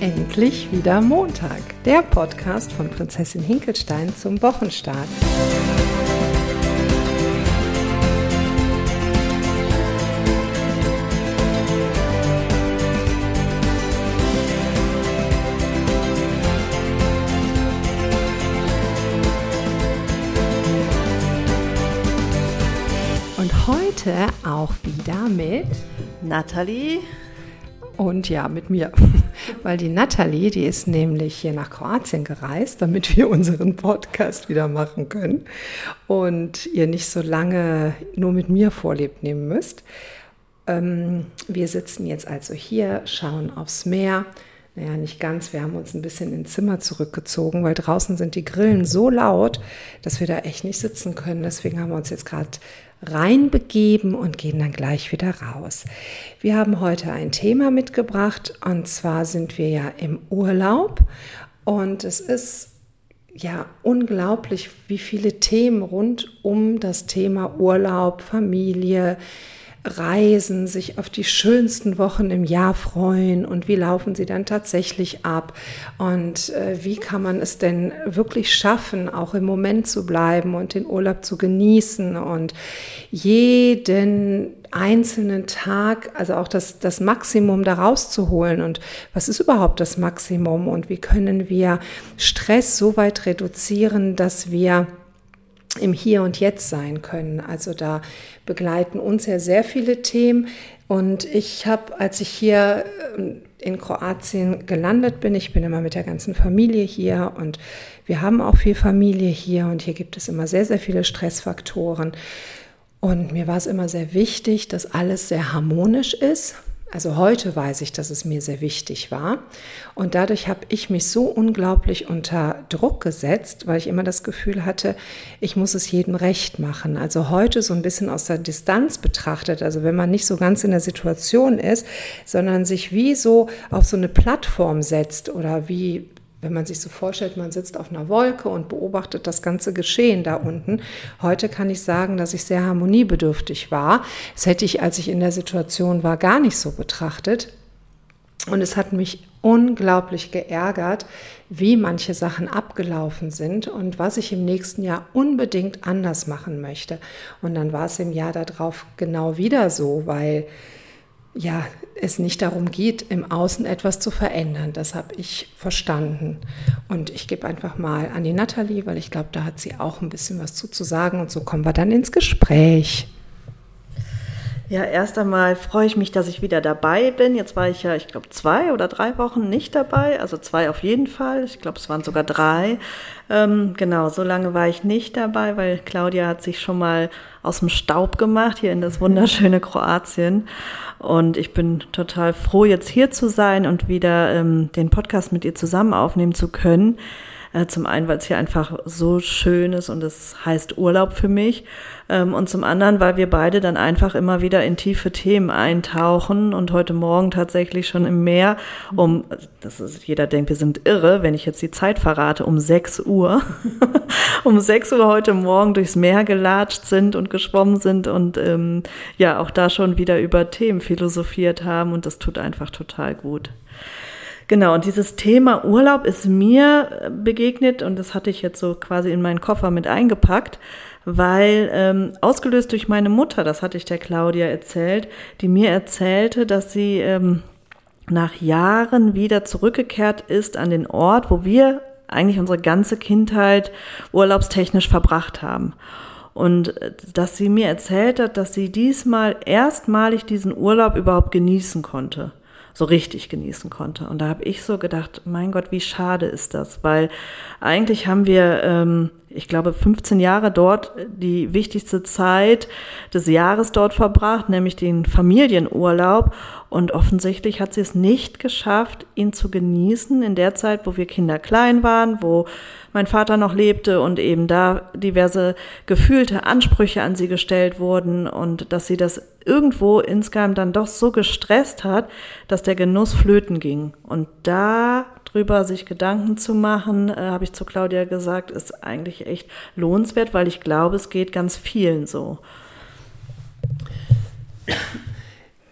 Endlich wieder Montag, der Podcast von Prinzessin Hinkelstein zum Wochenstart. Und heute auch wieder mit Nathalie und ja, mit mir. Weil die Nathalie, die ist nämlich hier nach Kroatien gereist, damit wir unseren Podcast wieder machen können und ihr nicht so lange nur mit mir vorlebt nehmen müsst. Ähm, wir sitzen jetzt also hier, schauen aufs Meer. Naja, nicht ganz. Wir haben uns ein bisschen ins Zimmer zurückgezogen, weil draußen sind die Grillen so laut, dass wir da echt nicht sitzen können. Deswegen haben wir uns jetzt gerade reinbegeben und gehen dann gleich wieder raus. Wir haben heute ein Thema mitgebracht und zwar sind wir ja im Urlaub und es ist ja unglaublich, wie viele Themen rund um das Thema Urlaub, Familie, reisen, sich auf die schönsten Wochen im Jahr freuen und wie laufen sie dann tatsächlich ab? Und äh, wie kann man es denn wirklich schaffen, auch im Moment zu bleiben und den Urlaub zu genießen und jeden einzelnen Tag, also auch das, das Maximum daraus zu holen und was ist überhaupt das Maximum? Und wie können wir Stress so weit reduzieren, dass wir im Hier und Jetzt sein können. Also da begleiten uns ja sehr viele Themen. Und ich habe, als ich hier ähm, in Kroatien gelandet bin, ich bin immer mit der ganzen Familie hier und wir haben auch viel Familie hier und hier gibt es immer sehr, sehr viele Stressfaktoren. Und mir war es immer sehr wichtig, dass alles sehr harmonisch ist also heute weiß ich, dass es mir sehr wichtig war. Und dadurch habe ich mich so unglaublich unter Druck gesetzt, weil ich immer das Gefühl hatte, ich muss es jedem recht machen. Also heute so ein bisschen aus der Distanz betrachtet, also wenn man nicht so ganz in der Situation ist, sondern sich wie so auf so eine Plattform setzt oder wie wenn man sich so vorstellt, man sitzt auf einer Wolke und beobachtet das ganze Geschehen da unten. Heute kann ich sagen, dass ich sehr harmoniebedürftig war. Das hätte ich, als ich in der Situation war, gar nicht so betrachtet. Und es hat mich unglaublich geärgert, wie manche Sachen abgelaufen sind und was ich im nächsten Jahr unbedingt anders machen möchte. Und dann war es im Jahr darauf genau wieder so, weil ja, es nicht darum geht, im Außen etwas zu verändern. Das habe ich verstanden. Und ich gebe einfach mal an die Nathalie, weil ich glaube, da hat sie auch ein bisschen was zu, zu sagen. Und so kommen wir dann ins Gespräch. Ja, erst einmal freue ich mich, dass ich wieder dabei bin. Jetzt war ich ja, ich glaube, zwei oder drei Wochen nicht dabei. Also zwei auf jeden Fall. Ich glaube, es waren sogar drei. Ähm, genau, so lange war ich nicht dabei, weil Claudia hat sich schon mal aus dem Staub gemacht hier in das wunderschöne Kroatien. Und ich bin total froh, jetzt hier zu sein und wieder ähm, den Podcast mit ihr zusammen aufnehmen zu können. Äh, zum einen, weil es hier einfach so schön ist und es heißt Urlaub für mich. Ähm, und zum anderen, weil wir beide dann einfach immer wieder in tiefe Themen eintauchen und heute Morgen tatsächlich schon im Meer um, das ist, jeder denkt, wir sind irre, wenn ich jetzt die Zeit verrate, um 6 Uhr, um 6 Uhr heute Morgen durchs Meer gelatscht sind und geschwommen sind und ähm, ja, auch da schon wieder über Themen philosophiert haben und das tut einfach total gut. Genau, und dieses Thema Urlaub ist mir äh, begegnet und das hatte ich jetzt so quasi in meinen Koffer mit eingepackt, weil ähm, ausgelöst durch meine Mutter, das hatte ich der Claudia erzählt, die mir erzählte, dass sie ähm, nach Jahren wieder zurückgekehrt ist an den Ort, wo wir eigentlich unsere ganze Kindheit urlaubstechnisch verbracht haben. Und äh, dass sie mir erzählt hat, dass sie diesmal erstmalig diesen Urlaub überhaupt genießen konnte so richtig genießen konnte. Und da habe ich so gedacht, mein Gott, wie schade ist das, weil eigentlich haben wir, ähm, ich glaube, 15 Jahre dort die wichtigste Zeit des Jahres dort verbracht, nämlich den Familienurlaub. Und offensichtlich hat sie es nicht geschafft, ihn zu genießen in der Zeit, wo wir Kinder klein waren, wo mein Vater noch lebte und eben da diverse gefühlte Ansprüche an sie gestellt wurden und dass sie das irgendwo insgeheim dann doch so gestresst hat, dass der Genuss flöten ging. Und da drüber sich Gedanken zu machen, äh, habe ich zu Claudia gesagt, ist eigentlich echt lohnenswert, weil ich glaube, es geht ganz vielen so.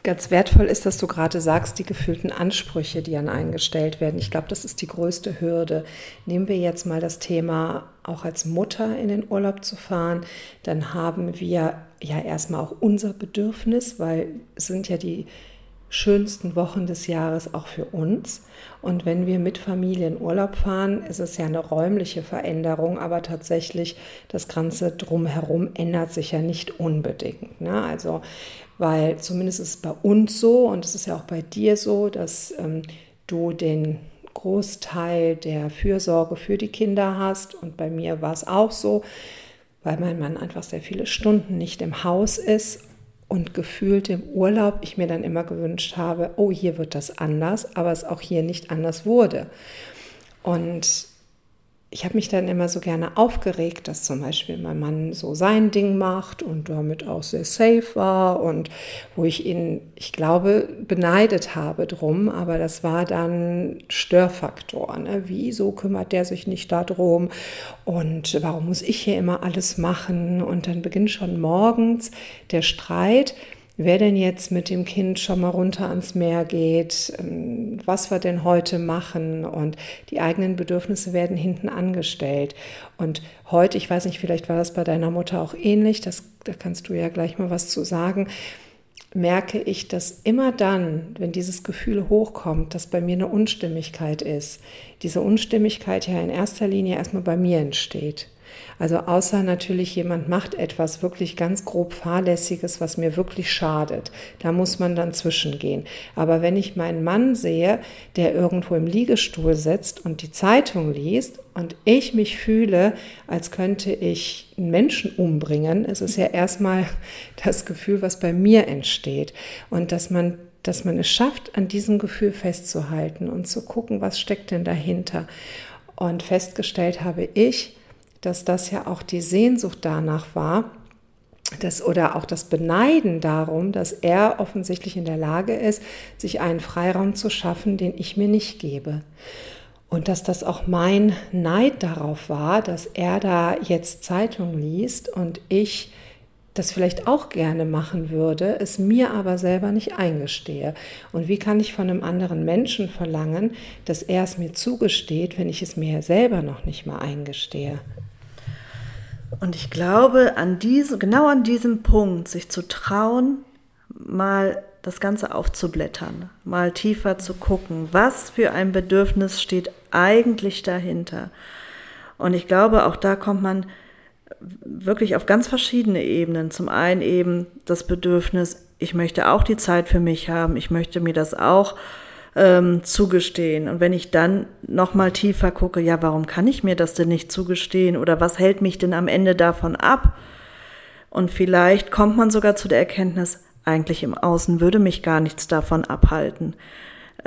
ganz wertvoll ist, dass du gerade sagst, die gefühlten Ansprüche, die an einen gestellt werden. Ich glaube, das ist die größte Hürde. Nehmen wir jetzt mal das Thema, auch als Mutter in den Urlaub zu fahren, dann haben wir ja erstmal auch unser Bedürfnis, weil es sind ja die schönsten Wochen des Jahres auch für uns. Und wenn wir mit Familie in Urlaub fahren, ist es ja eine räumliche Veränderung, aber tatsächlich das Ganze drumherum ändert sich ja nicht unbedingt. Ne? Also, weil zumindest ist es bei uns so und es ist ja auch bei dir so, dass ähm, du den Großteil der Fürsorge für die Kinder hast und bei mir war es auch so, weil mein Mann einfach sehr viele Stunden nicht im Haus ist und gefühlt im Urlaub ich mir dann immer gewünscht habe, oh, hier wird das anders, aber es auch hier nicht anders wurde. Und ich habe mich dann immer so gerne aufgeregt, dass zum Beispiel mein Mann so sein Ding macht und damit auch sehr safe war und wo ich ihn, ich glaube, beneidet habe drum, aber das war dann Störfaktor. Ne? Wieso kümmert der sich nicht darum und warum muss ich hier immer alles machen? Und dann beginnt schon morgens der Streit wer denn jetzt mit dem Kind schon mal runter ans Meer geht, ähm, was wir denn heute machen und die eigenen Bedürfnisse werden hinten angestellt. Und heute, ich weiß nicht, vielleicht war das bei deiner Mutter auch ähnlich, das, da kannst du ja gleich mal was zu sagen, merke ich, dass immer dann, wenn dieses Gefühl hochkommt, dass bei mir eine Unstimmigkeit ist, diese Unstimmigkeit ja in erster Linie erstmal bei mir entsteht. Also außer natürlich jemand macht etwas wirklich ganz grob fahrlässiges, was mir wirklich schadet. Da muss man dann zwischengehen. Aber wenn ich meinen Mann sehe, der irgendwo im Liegestuhl sitzt und die Zeitung liest und ich mich fühle, als könnte ich einen Menschen umbringen, ist es ja erstmal das Gefühl, was bei mir entsteht. Und dass man dass man es schafft, an diesem Gefühl festzuhalten und zu gucken, was steckt denn dahinter. Und festgestellt habe ich, dass das ja auch die Sehnsucht danach war, das, oder auch das Beneiden darum, dass er offensichtlich in der Lage ist, sich einen Freiraum zu schaffen, den ich mir nicht gebe. Und dass das auch mein Neid darauf war, dass er da jetzt Zeitung liest und ich das vielleicht auch gerne machen würde, es mir aber selber nicht eingestehe. Und wie kann ich von einem anderen Menschen verlangen, dass er es mir zugesteht, wenn ich es mir selber noch nicht mal eingestehe? Und ich glaube, an diese, genau an diesem Punkt, sich zu trauen, mal das Ganze aufzublättern, mal tiefer zu gucken, was für ein Bedürfnis steht eigentlich dahinter. Und ich glaube, auch da kommt man wirklich auf ganz verschiedene Ebenen. Zum einen eben das Bedürfnis, ich möchte auch die Zeit für mich haben, ich möchte mir das auch ähm, zugestehen. Und wenn ich dann noch mal tiefer gucke, ja, warum kann ich mir das denn nicht zugestehen oder was hält mich denn am Ende davon ab? Und vielleicht kommt man sogar zu der Erkenntnis, eigentlich im Außen würde mich gar nichts davon abhalten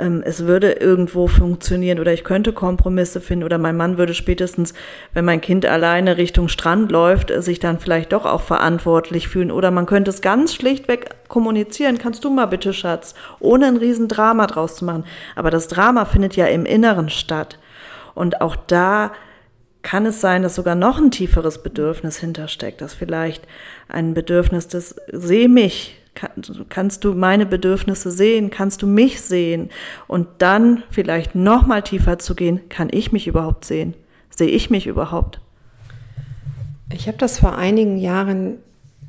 ähm, es würde irgendwo funktionieren oder ich könnte Kompromisse finden oder mein Mann würde spätestens, wenn mein Kind alleine Richtung Strand läuft, sich dann vielleicht doch auch verantwortlich fühlen oder man könnte es ganz schlichtweg kommunizieren. Kannst du mal bitte, Schatz, ohne ein Riesendrama draus zu machen. Aber das Drama findet ja im Inneren statt. Und auch da kann es sein, dass sogar noch ein tieferes Bedürfnis hintersteckt, dass vielleicht ein Bedürfnis des Seh mich, kannst du meine Bedürfnisse sehen? Kannst du mich sehen? Und dann vielleicht noch mal tiefer zu gehen, kann ich mich überhaupt sehen? Sehe ich mich überhaupt? Ich habe das vor einigen Jahren,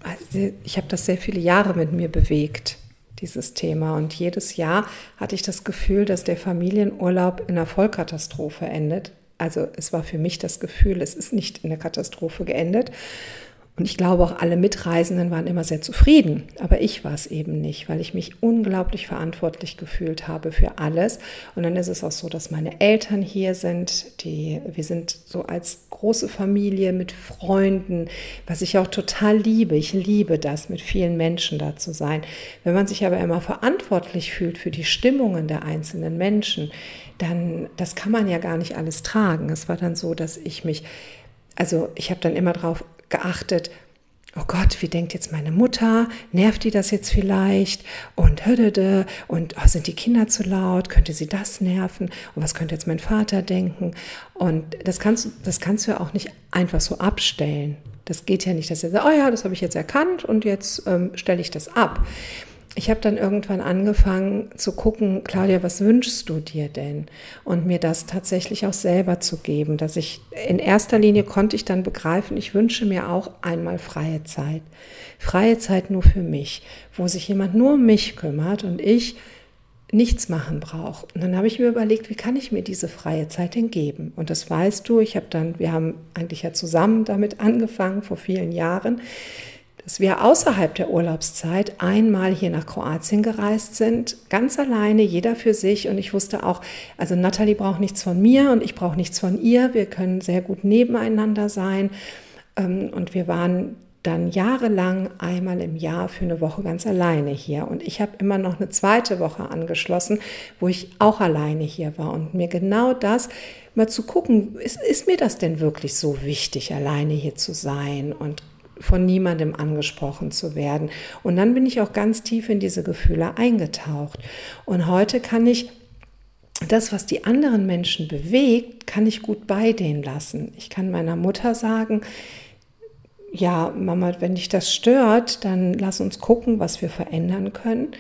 also ich habe das sehr viele Jahre mit mir bewegt, dieses Thema. Und jedes Jahr hatte ich das Gefühl, dass der Familienurlaub in einer Vollkatastrophe endet. Also es war für mich das Gefühl, es ist nicht in der Katastrophe geendet, und ich glaube, auch alle Mitreisenden waren immer sehr zufrieden. Aber ich war es eben nicht, weil ich mich unglaublich verantwortlich gefühlt habe für alles. Und dann ist es auch so, dass meine Eltern hier sind. Die, wir sind so als große Familie mit Freunden, was ich auch total liebe. Ich liebe das, mit vielen Menschen da zu sein. Wenn man sich aber immer verantwortlich fühlt für die Stimmungen der einzelnen Menschen, dann, das kann man ja gar nicht alles tragen. Es war dann so, dass ich mich also ich habe dann immer darauf geachtet, oh Gott, wie denkt jetzt meine Mutter? Nervt die das jetzt vielleicht? Und und oh, sind die Kinder zu laut? Könnte sie das nerven? Und was könnte jetzt mein Vater denken? Und das kannst, das kannst du ja auch nicht einfach so abstellen. Das geht ja nicht, dass er sagt, oh ja, das habe ich jetzt erkannt und jetzt ähm, stelle ich das ab. Ich habe dann irgendwann angefangen zu gucken, Claudia, was wünschst du dir denn? Und mir das tatsächlich auch selber zu geben, dass ich in erster Linie konnte ich dann begreifen, ich wünsche mir auch einmal freie Zeit. Freie Zeit nur für mich, wo sich jemand nur um mich kümmert und ich nichts machen brauche. Und dann habe ich mir überlegt, wie kann ich mir diese freie Zeit denn geben? Und das weißt du, ich habe dann, wir haben eigentlich ja zusammen damit angefangen vor vielen Jahren dass wir außerhalb der Urlaubszeit einmal hier nach Kroatien gereist sind, ganz alleine, jeder für sich. Und ich wusste auch, also Natalie braucht nichts von mir und ich brauche nichts von ihr. Wir können sehr gut nebeneinander sein. Ähm, und wir waren dann jahrelang einmal im Jahr für eine Woche ganz alleine hier. Und ich habe immer noch eine zweite Woche angeschlossen, wo ich auch alleine hier war. Und mir genau das mal zu gucken, ist, ist mir das denn wirklich so wichtig, alleine hier zu sein? Und von niemandem angesprochen zu werden. Und dann bin ich auch ganz tief in diese Gefühle eingetaucht. Und heute kann ich das, was die anderen Menschen bewegt, kann ich gut bei denen lassen. Ich kann meiner Mutter sagen, ja, Mama, wenn dich das stört, dann lass uns gucken, was wir verändern können.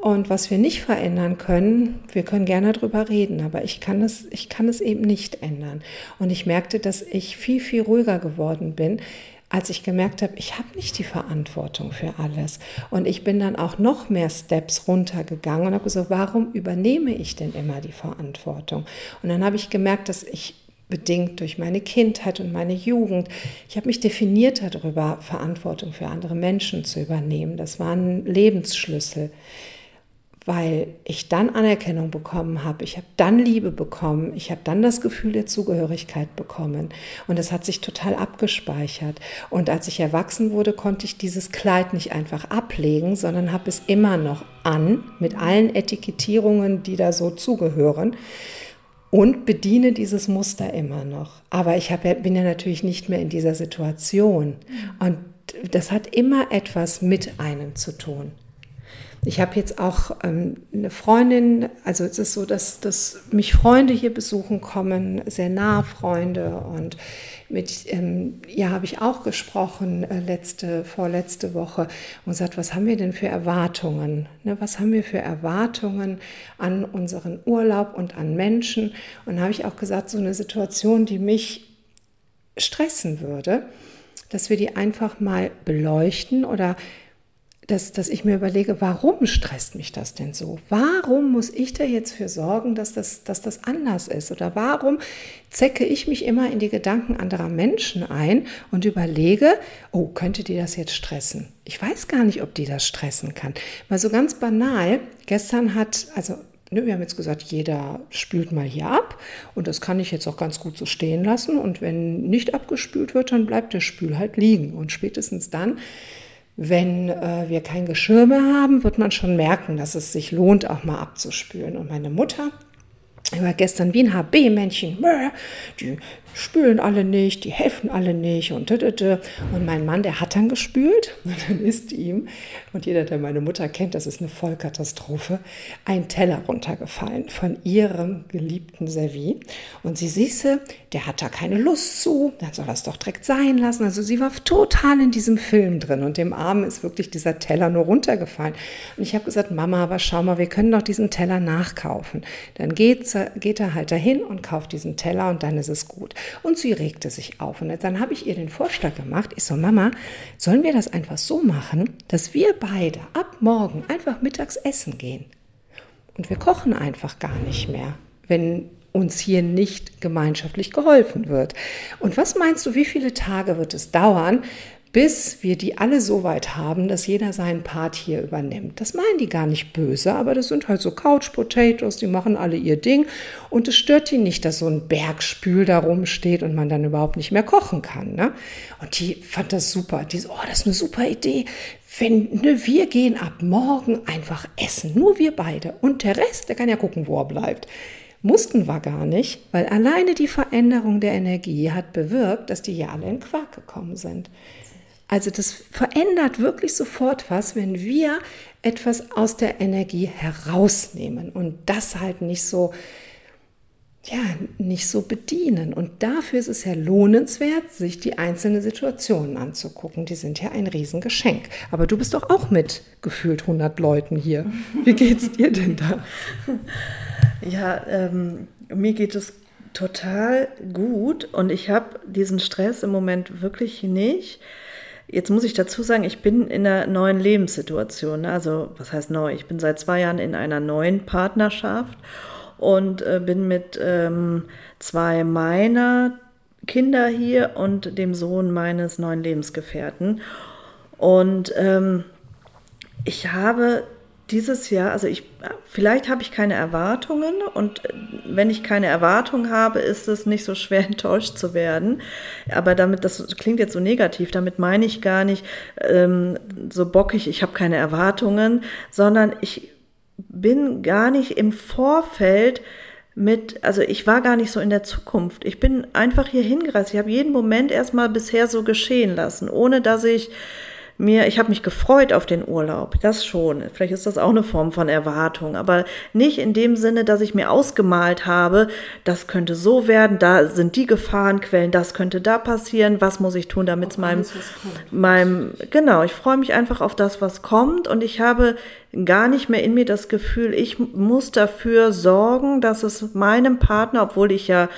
Und was wir nicht verändern können, wir können gerne darüber reden, aber ich kann es, ich kann es eben nicht ändern. Und ich merkte, dass ich viel, viel ruhiger geworden bin, als ich gemerkt habe, ich habe nicht die Verantwortung für alles. Und ich bin dann auch noch mehr Steps runtergegangen und habe gesagt, warum übernehme ich denn immer die Verantwortung? Und dann habe ich gemerkt, dass ich bedingt durch meine Kindheit und meine Jugend, ich habe mich definiert darüber, Verantwortung für andere Menschen zu übernehmen. Das war ein Lebensschlüssel weil ich dann Anerkennung bekommen habe, ich habe dann Liebe bekommen, ich habe dann das Gefühl der Zugehörigkeit bekommen und es hat sich total abgespeichert. Und als ich erwachsen wurde, konnte ich dieses Kleid nicht einfach ablegen, sondern habe es immer noch an mit allen Etikettierungen, die da so zugehören und bediene dieses Muster immer noch. Aber ich hab, bin ja natürlich nicht mehr in dieser Situation und das hat immer etwas mit einem zu tun. Ich habe jetzt auch ähm, eine Freundin, also es ist so, dass, dass mich Freunde hier besuchen kommen, sehr nahe Freunde und mit ähm, ja habe ich auch gesprochen äh, letzte vorletzte Woche und gesagt, was haben wir denn für Erwartungen? Ne, was haben wir für Erwartungen an unseren Urlaub und an Menschen? Und habe ich auch gesagt, so eine Situation, die mich stressen würde, dass wir die einfach mal beleuchten oder dass, dass ich mir überlege, warum stresst mich das denn so? Warum muss ich da jetzt für sorgen, dass das, dass das anders ist? Oder warum zecke ich mich immer in die Gedanken anderer Menschen ein und überlege, oh, könnte die das jetzt stressen? Ich weiß gar nicht, ob die das stressen kann. Mal so ganz banal, gestern hat, also ne, wir haben jetzt gesagt, jeder spült mal hier ab und das kann ich jetzt auch ganz gut so stehen lassen. Und wenn nicht abgespült wird, dann bleibt der Spül halt liegen. Und spätestens dann wenn äh, wir kein Geschirr mehr haben, wird man schon merken, dass es sich lohnt, auch mal abzuspülen. Und meine Mutter, ich war gestern wie ein HB-Männchen, die spülen alle nicht, die helfen alle nicht und und mein Mann, der hat dann gespült und dann ist ihm und jeder, der meine Mutter kennt, das ist eine Vollkatastrophe, ein Teller runtergefallen von ihrem geliebten Servi und sie siehste, der hat da keine Lust zu, dann soll es doch direkt sein lassen. Also sie war total in diesem Film drin und dem Armen ist wirklich dieser Teller nur runtergefallen. Und ich habe gesagt, Mama, aber schau mal, wir können doch diesen Teller nachkaufen. Dann geht, geht er halt dahin und kauft diesen Teller und dann ist es gut. Und sie regte sich auf. Und dann habe ich ihr den Vorschlag gemacht. Ich so, Mama, sollen wir das einfach so machen, dass wir beide ab morgen einfach mittags essen gehen? Und wir kochen einfach gar nicht mehr, wenn uns hier nicht gemeinschaftlich geholfen wird. Und was meinst du, wie viele Tage wird es dauern, bis wir die alle so weit haben, dass jeder seinen Part hier übernimmt. Das meinen die gar nicht böse, aber das sind halt so Couch Potatoes, die machen alle ihr Ding und es stört die nicht, dass so ein Bergspül da rumsteht und man dann überhaupt nicht mehr kochen kann. Ne? Und die fand das super. Die so, oh, das ist eine super Idee. Wenn ne, wir gehen ab morgen einfach essen, nur wir beide und der Rest, der kann ja gucken, wo er bleibt. Mussten wir gar nicht, weil alleine die Veränderung der Energie hat bewirkt, dass die hier alle in Quark gekommen sind. Also das verändert wirklich sofort was, wenn wir etwas aus der Energie herausnehmen und das halt nicht so ja, nicht so bedienen. Und dafür ist es ja lohnenswert, sich die einzelnen Situationen anzugucken. Die sind ja ein Riesengeschenk. Aber du bist doch auch mit gefühlt 100 Leuten hier. Wie geht's dir denn da? Ja, ähm, mir geht es total gut und ich habe diesen Stress im Moment wirklich nicht. Jetzt muss ich dazu sagen, ich bin in einer neuen Lebenssituation. Ne? Also, was heißt neu? Ich bin seit zwei Jahren in einer neuen Partnerschaft und äh, bin mit ähm, zwei meiner Kinder hier und dem Sohn meines neuen Lebensgefährten. Und ähm, ich habe dieses Jahr, also ich, vielleicht habe ich keine Erwartungen und äh, wenn ich keine Erwartungen habe, ist es nicht so schwer enttäuscht zu werden. Aber damit, das klingt jetzt so negativ, damit meine ich gar nicht ähm, so bockig, ich habe keine Erwartungen, sondern ich bin gar nicht im Vorfeld mit, also ich war gar nicht so in der Zukunft. Ich bin einfach hier hingereist. Ich habe jeden Moment erstmal bisher so geschehen lassen, ohne dass ich mir, ich habe mich gefreut auf den Urlaub, das schon. Vielleicht ist das auch eine Form von Erwartung, aber nicht in dem Sinne, dass ich mir ausgemalt habe, das könnte so werden, da sind die Gefahrenquellen, das könnte da passieren, was muss ich tun, damit es meinem, meinem, genau, ich freue mich einfach auf das, was kommt und ich habe gar nicht mehr in mir das Gefühl, ich muss dafür sorgen, dass es meinem Partner, obwohl ich ja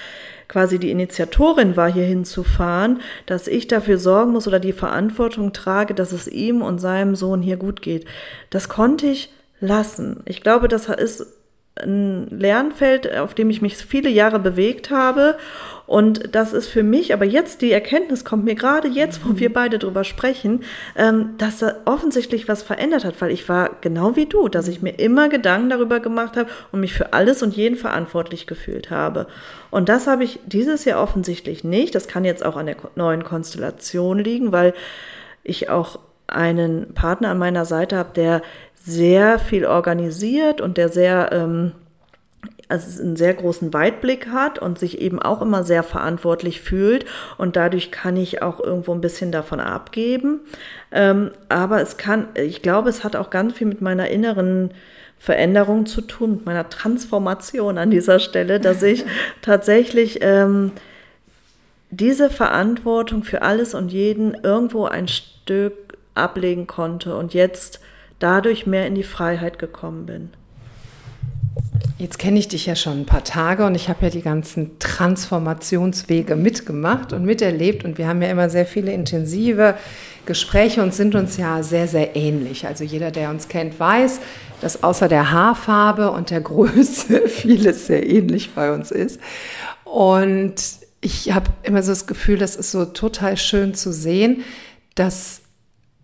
quasi die Initiatorin war, hier hinzufahren, dass ich dafür sorgen muss oder die Verantwortung trage, dass es ihm und seinem Sohn hier gut geht. Das konnte ich lassen. Ich glaube, das ist ein Lernfeld, auf dem ich mich viele Jahre bewegt habe und das ist für mich, aber jetzt die Erkenntnis kommt mir gerade jetzt, wo wir beide drüber sprechen, ähm, dass da offensichtlich was verändert hat, weil ich war genau wie du, dass ich mir immer Gedanken darüber gemacht habe und mich für alles und jeden verantwortlich gefühlt habe. Und das habe ich dieses Jahr offensichtlich nicht. Das kann jetzt auch an der neuen Konstellation liegen, weil ich auch einen Partner an meiner Seite habe, der sehr viel organisiert und der sehr ähm, also einen sehr großen Weitblick hat und sich eben auch immer sehr verantwortlich fühlt und dadurch kann ich auch irgendwo ein bisschen davon abgeben. Ähm, aber es kann, ich glaube, es hat auch ganz viel mit meiner inneren Veränderung zu tun, mit meiner Transformation an dieser Stelle, dass ich tatsächlich ähm, diese Verantwortung für alles und jeden irgendwo ein Stück ablegen konnte und jetzt dadurch mehr in die Freiheit gekommen bin. Jetzt kenne ich dich ja schon ein paar Tage und ich habe ja die ganzen Transformationswege mitgemacht und miterlebt und wir haben ja immer sehr viele intensive Gespräche und sind uns ja sehr, sehr ähnlich. Also jeder, der uns kennt, weiß, dass außer der Haarfarbe und der Größe vieles sehr ähnlich bei uns ist. Und ich habe immer so das Gefühl, das ist so total schön zu sehen, dass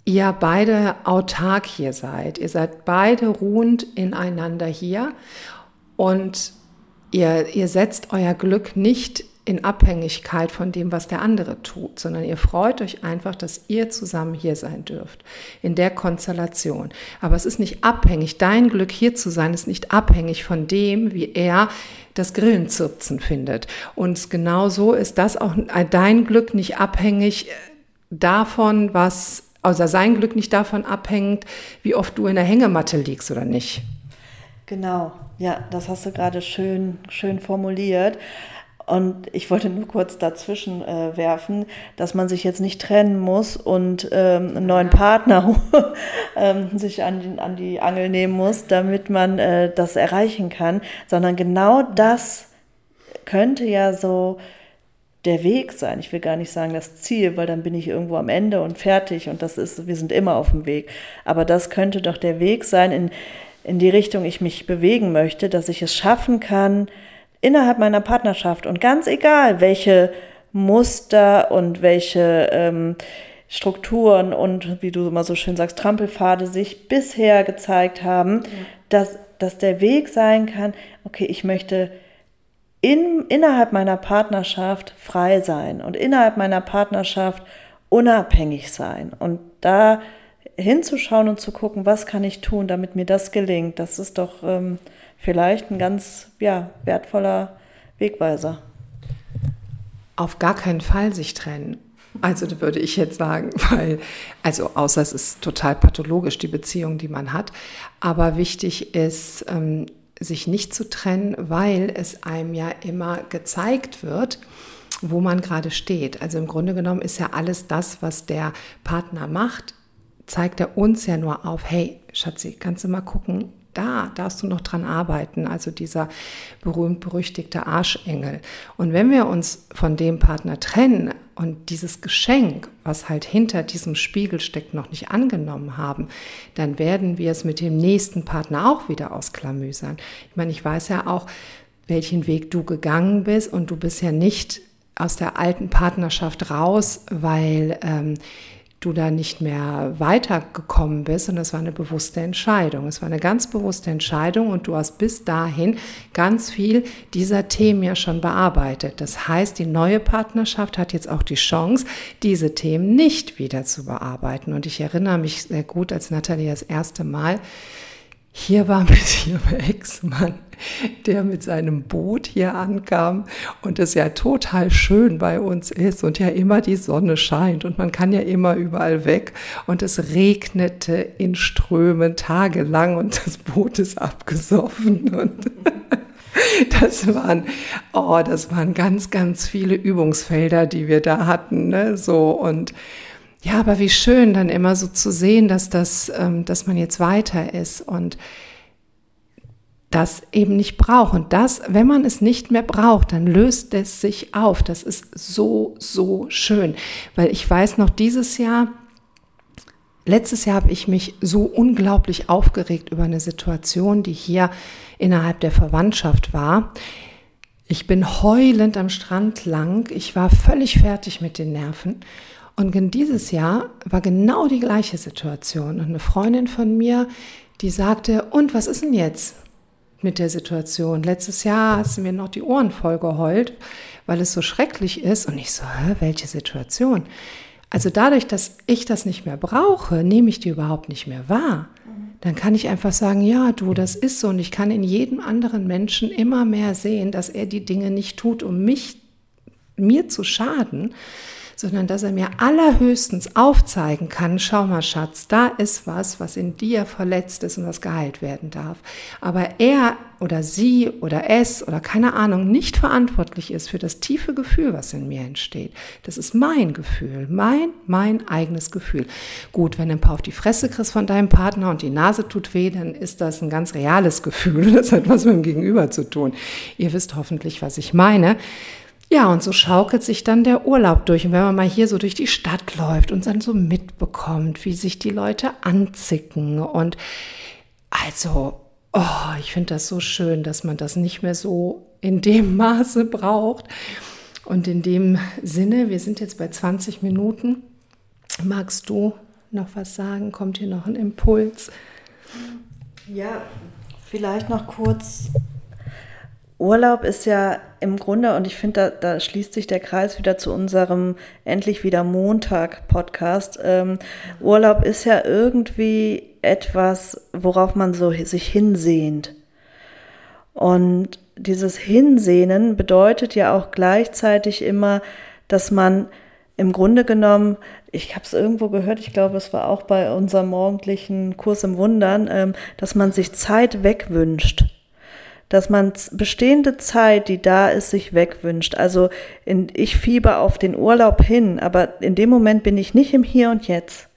ihr beide autark hier seid. Ihr seid beide ruhend ineinander hier und ihr, ihr setzt euer Glück nicht in Abhängigkeit von dem, was der andere tut, sondern ihr freut euch einfach, dass ihr zusammen hier sein dürft, in der Konstellation. Aber es ist nicht abhängig, dein Glück hier zu sein, ist nicht abhängig von dem, wie er das Grillenzirpzen findet. Und genau so ist das auch dein Glück nicht abhängig davon, was, also sein Glück nicht davon abhängt, wie oft du in der Hängematte liegst oder nicht. Genau, ja, das hast du gerade schön, schön formuliert. Und ich wollte nur kurz dazwischen äh, werfen, dass man sich jetzt nicht trennen muss und ähm, einen neuen Partner ähm, sich an, an die Angel nehmen muss, damit man äh, das erreichen kann, sondern genau das könnte ja so der Weg sein. Ich will gar nicht sagen das Ziel, weil dann bin ich irgendwo am Ende und fertig und das ist, wir sind immer auf dem Weg. Aber das könnte doch der Weg sein, in, in die Richtung ich mich bewegen möchte, dass ich es schaffen kann, innerhalb meiner Partnerschaft und ganz egal, welche Muster und welche ähm, Strukturen und wie du immer so schön sagst, Trampelpfade sich bisher gezeigt haben, ja. dass, dass der Weg sein kann, okay, ich möchte in, innerhalb meiner Partnerschaft frei sein und innerhalb meiner Partnerschaft unabhängig sein. Und da hinzuschauen und zu gucken, was kann ich tun, damit mir das gelingt, das ist doch ähm, vielleicht ein ganz ja, wertvoller Wegweiser. Auf gar keinen Fall sich trennen. Also würde ich jetzt sagen, weil, also außer es ist total pathologisch, die Beziehung, die man hat. Aber wichtig ist, ähm, sich nicht zu trennen, weil es einem ja immer gezeigt wird, wo man gerade steht. Also im Grunde genommen ist ja alles das, was der Partner macht, zeigt er uns ja nur auf, hey Schatzi, kannst du mal gucken, da darfst du noch dran arbeiten, also dieser berühmt-berüchtigte Arschengel. Und wenn wir uns von dem Partner trennen und dieses Geschenk, was halt hinter diesem Spiegel steckt, noch nicht angenommen haben, dann werden wir es mit dem nächsten Partner auch wieder ausklamüsern. Ich meine, ich weiß ja auch, welchen Weg du gegangen bist und du bist ja nicht aus der alten Partnerschaft raus, weil ähm, du da nicht mehr weitergekommen bist und es war eine bewusste Entscheidung. Es war eine ganz bewusste Entscheidung und du hast bis dahin ganz viel dieser Themen ja schon bearbeitet. Das heißt, die neue Partnerschaft hat jetzt auch die Chance, diese Themen nicht wieder zu bearbeiten. Und ich erinnere mich sehr gut, als Nathalie das erste Mal hier war mit ihrem Ex-Mann, der mit seinem Boot hier ankam und es ja total schön bei uns ist und ja immer die Sonne scheint und man kann ja immer überall weg und es regnete in Strömen tagelang und das Boot ist abgesoffen und das waren, oh, das waren ganz, ganz viele Übungsfelder, die wir da hatten, ne? so und ja, aber wie schön dann immer so zu sehen, dass das, ähm, dass man jetzt weiter ist und das eben nicht braucht. Und das, wenn man es nicht mehr braucht, dann löst es sich auf. Das ist so, so schön. Weil ich weiß noch, dieses Jahr, letztes Jahr habe ich mich so unglaublich aufgeregt über eine Situation, die hier innerhalb der Verwandtschaft war. Ich bin heulend am Strand lang. Ich war völlig fertig mit den Nerven. Und dieses Jahr war genau die gleiche Situation. Und eine Freundin von mir, die sagte, und was ist denn jetzt mit der Situation? Letztes Jahr hast du mir noch die Ohren voll geheult, weil es so schrecklich ist. Und ich so, hä, welche Situation? Also dadurch, dass ich das nicht mehr brauche, nehme ich die überhaupt nicht mehr wahr. Dann kann ich einfach sagen, ja, du, das ist so. Und ich kann in jedem anderen Menschen immer mehr sehen, dass er die Dinge nicht tut, um mich, mir zu schaden, sondern dass er mir allerhöchstens aufzeigen kann, schau mal Schatz, da ist was, was in dir verletzt ist und was geheilt werden darf. Aber er oder sie oder es oder keine Ahnung nicht verantwortlich ist für das tiefe Gefühl, was in mir entsteht. Das ist mein Gefühl, mein, mein eigenes Gefühl. Gut, wenn du ein paar auf die Fresse kriegst von deinem Partner und die Nase tut weh, dann ist das ein ganz reales Gefühl. Das hat was mit dem Gegenüber zu tun. Ihr wisst hoffentlich, was ich meine. Ja, und so schaukelt sich dann der Urlaub durch. Und wenn man mal hier so durch die Stadt läuft und dann so mitbekommt, wie sich die Leute anzicken und also, oh, ich finde das so schön, dass man das nicht mehr so in dem Maße braucht. Und in dem Sinne, wir sind jetzt bei 20 Minuten. Magst du noch was sagen? Kommt hier noch ein Impuls? Ja, vielleicht noch kurz Urlaub ist ja im Grunde, und ich finde, da, da schließt sich der Kreis wieder zu unserem Endlich wieder Montag-Podcast. Ähm, Urlaub ist ja irgendwie etwas, worauf man so sich hinsehnt. Und dieses Hinsehnen bedeutet ja auch gleichzeitig immer, dass man im Grunde genommen, ich habe es irgendwo gehört, ich glaube, es war auch bei unserem morgendlichen Kurs im Wundern, ähm, dass man sich Zeit wegwünscht dass man bestehende Zeit, die da ist, sich wegwünscht. Also in, ich fieber auf den Urlaub hin, aber in dem Moment bin ich nicht im Hier und Jetzt.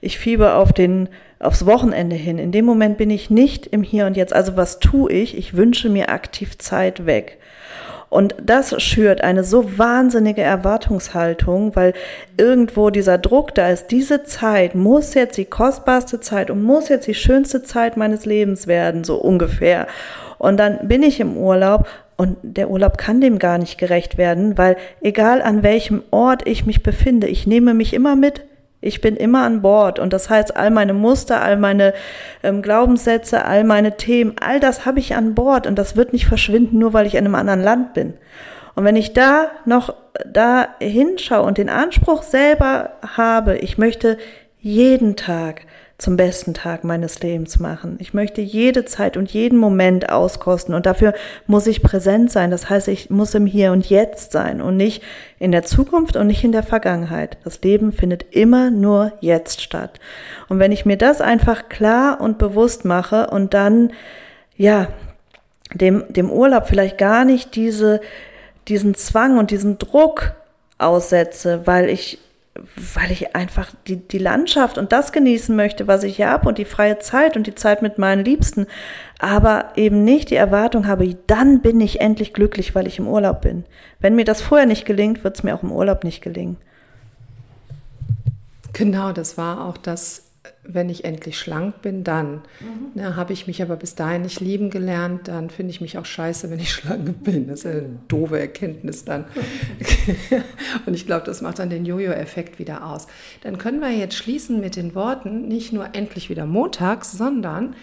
Ich fieber auf den, aufs Wochenende hin. In dem Moment bin ich nicht im Hier und Jetzt. Also was tue ich? Ich wünsche mir aktiv Zeit weg. Und das schürt eine so wahnsinnige Erwartungshaltung, weil irgendwo dieser Druck da ist, diese Zeit muss jetzt die kostbarste Zeit und muss jetzt die schönste Zeit meines Lebens werden, so ungefähr. Und dann bin ich im Urlaub und der Urlaub kann dem gar nicht gerecht werden, weil egal an welchem Ort ich mich befinde, ich nehme mich immer mit. Ich bin immer an Bord und das heißt, all meine Muster, all meine ähm, Glaubenssätze, all meine Themen, all das habe ich an Bord und das wird nicht verschwinden, nur weil ich in einem anderen Land bin. Und wenn ich da noch da hinschaue und den Anspruch selber habe, ich möchte jeden Tag zum besten Tag meines Lebens machen. Ich möchte jede Zeit und jeden Moment auskosten und dafür muss ich präsent sein. Das heißt, ich muss im Hier und Jetzt sein und nicht in der Zukunft und nicht in der Vergangenheit. Das Leben findet immer nur jetzt statt. Und wenn ich mir das einfach klar und bewusst mache und dann, ja, dem, dem Urlaub vielleicht gar nicht diese, diesen Zwang und diesen Druck aussetze, weil ich, weil ich einfach die, die Landschaft und das genießen möchte, was ich hier habe und die freie Zeit und die Zeit mit meinen Liebsten, aber eben nicht die Erwartung habe, dann bin ich endlich glücklich, weil ich im Urlaub bin. Wenn mir das vorher nicht gelingt, wird es mir auch im Urlaub nicht gelingen. Genau, das war auch das wenn ich endlich schlank bin, dann. Mhm. Na, habe ich mich aber bis dahin nicht lieben gelernt, dann finde ich mich auch scheiße, wenn ich schlank bin. Das ist eine doofe Erkenntnis dann. Und ich glaube, das macht dann den Jojo-Effekt wieder aus. Dann können wir jetzt schließen mit den Worten, nicht nur endlich wieder montags, sondern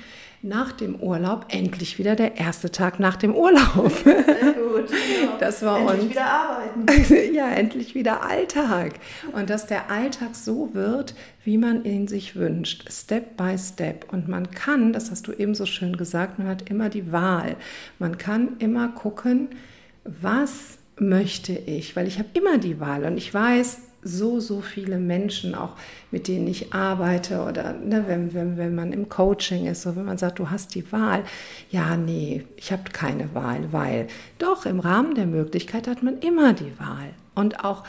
nach dem Urlaub endlich wieder der erste Tag nach dem Urlaub. Sehr gut. Genau. Das war endlich uns, wieder arbeiten. ja, endlich wieder Alltag. Und dass der Alltag so wird, wie man ihn sich wünscht, Step by Step. Und man kann, das hast du eben so schön gesagt, man hat immer die Wahl. Man kann immer gucken, was möchte ich, weil ich habe immer die Wahl und ich weiß, so, so viele Menschen, auch mit denen ich arbeite oder ne, wenn, wenn, wenn man im Coaching ist, so wenn man sagt, du hast die Wahl. Ja, nee, ich habe keine Wahl, weil doch im Rahmen der Möglichkeit hat man immer die Wahl. Und auch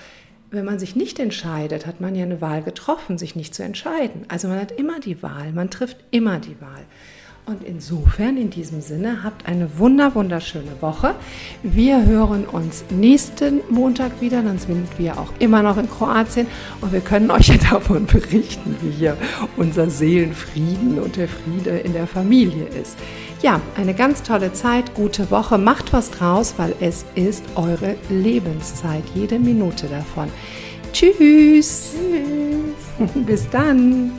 wenn man sich nicht entscheidet, hat man ja eine Wahl getroffen, sich nicht zu entscheiden. Also man hat immer die Wahl, man trifft immer die Wahl. Und insofern, in diesem Sinne, habt eine wunder, wunderschöne Woche. Wir hören uns nächsten Montag wieder, dann sind wir auch immer noch in Kroatien und wir können euch ja davon berichten, wie hier unser Seelenfrieden und der Friede in der Familie ist. Ja, eine ganz tolle Zeit, gute Woche, macht was draus, weil es ist eure Lebenszeit, jede Minute davon. Tschüss. Tschüss. Bis dann.